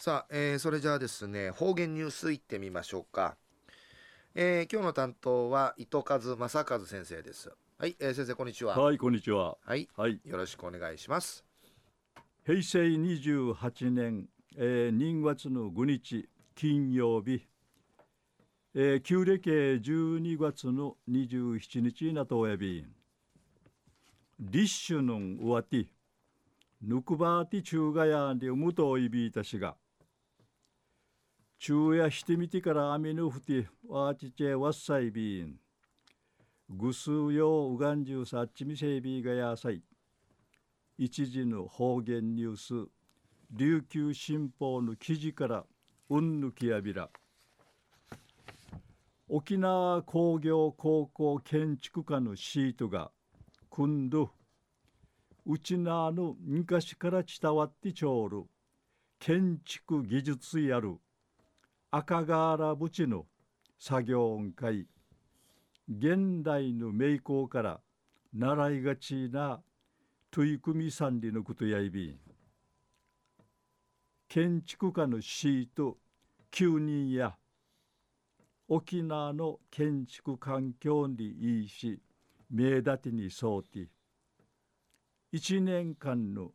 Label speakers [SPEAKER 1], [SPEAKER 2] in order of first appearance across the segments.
[SPEAKER 1] さあ、えー、それじゃあですね方言ニュースいってみましょうか、えー、今日の担当は糸数正和先生です。はい、えー、先生こんにちは。
[SPEAKER 2] はいこんにちは。
[SPEAKER 1] はい、はい、よろしくお願いします。
[SPEAKER 2] 平成28年、えー、2月の5日金曜日。えー、旧暦12月の27日なとおやび。立春の終わってぬくばって中がやんでむといびいたしが昼夜してみてから雨のふてわちちわっさいびん。ぐすうよううがんじゅうさっちみせいびがやさい。一時の方言ニュース。琉球新報の記事からうんぬきやびら。沖縄工業高校建築家のシートが今度う。ちなの昔から伝わってちょうる。建築技術やる。赤瓦淵の作業音会現代の名工から習いがちな取り組み三里のことやいびん。建築家のシート9人や沖縄の建築環境にいいし目立てにそうて1年間の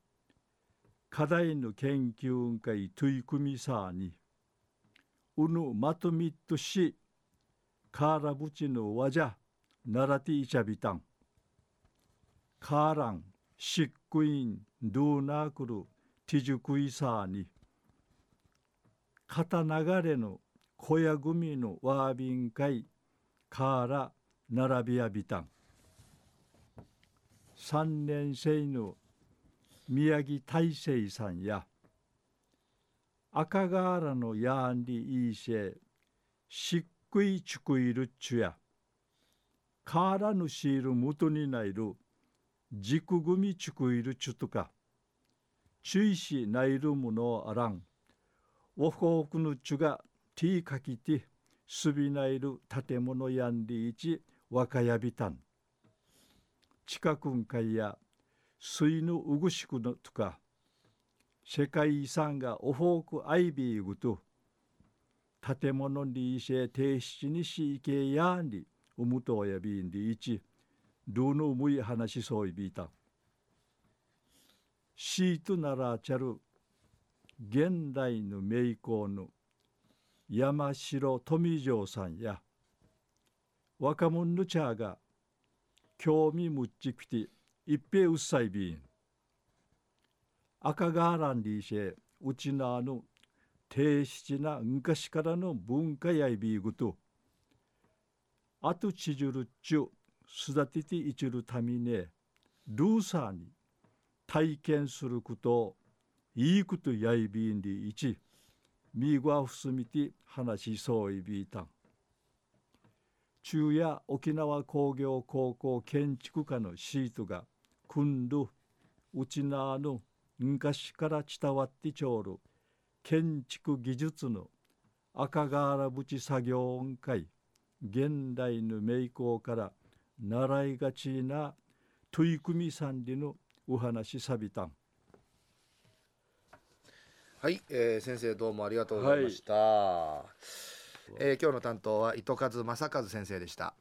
[SPEAKER 2] 課題の研究会取り組みさにうぬまとみとしカーラブチのわじゃならていちゃびたん。カーランシックインドゥーナークルティジュクイサーに肩流れの小屋組のワービン会から並びやびたん。3年生の宮城大成さんや赤瓦のやんりいいせしっくいちくいるっちゅやからぬしいるもとにないる軸組ちくいるちゅとか注意しないるものあらん。おほくぬちゅがティーかきてすびないる建物やんりいち若やびたん。近くんかいや水のうぐしくのとか世界遺産がオフォークアイビーグと建物にいせ停止にしいけやんりうむとやびんりいちどのむい話そういびいた。シートならちゃる現代の名工の山城富城さんや若者の茶が興味むっちきて一平うっさいびん。赤がらんりしえうちなの低質な昔からの文化やいびいぐとあとちじゅるっちゅ育てていちるためねルーサーに体験することいいことやいびんりいちみごふすみて話しそういびいたん。中夜沖縄工業高校建築家のシートが組んどうちなの昔から伝わってちょうる。建築技術の赤瓦淵作業音会現代の名工から習いがちな取り組みさんでのお話さびたん。
[SPEAKER 1] はい、えー、先生どうもありがとうございました、はい、えー、今日の担当は糸数正和先生でした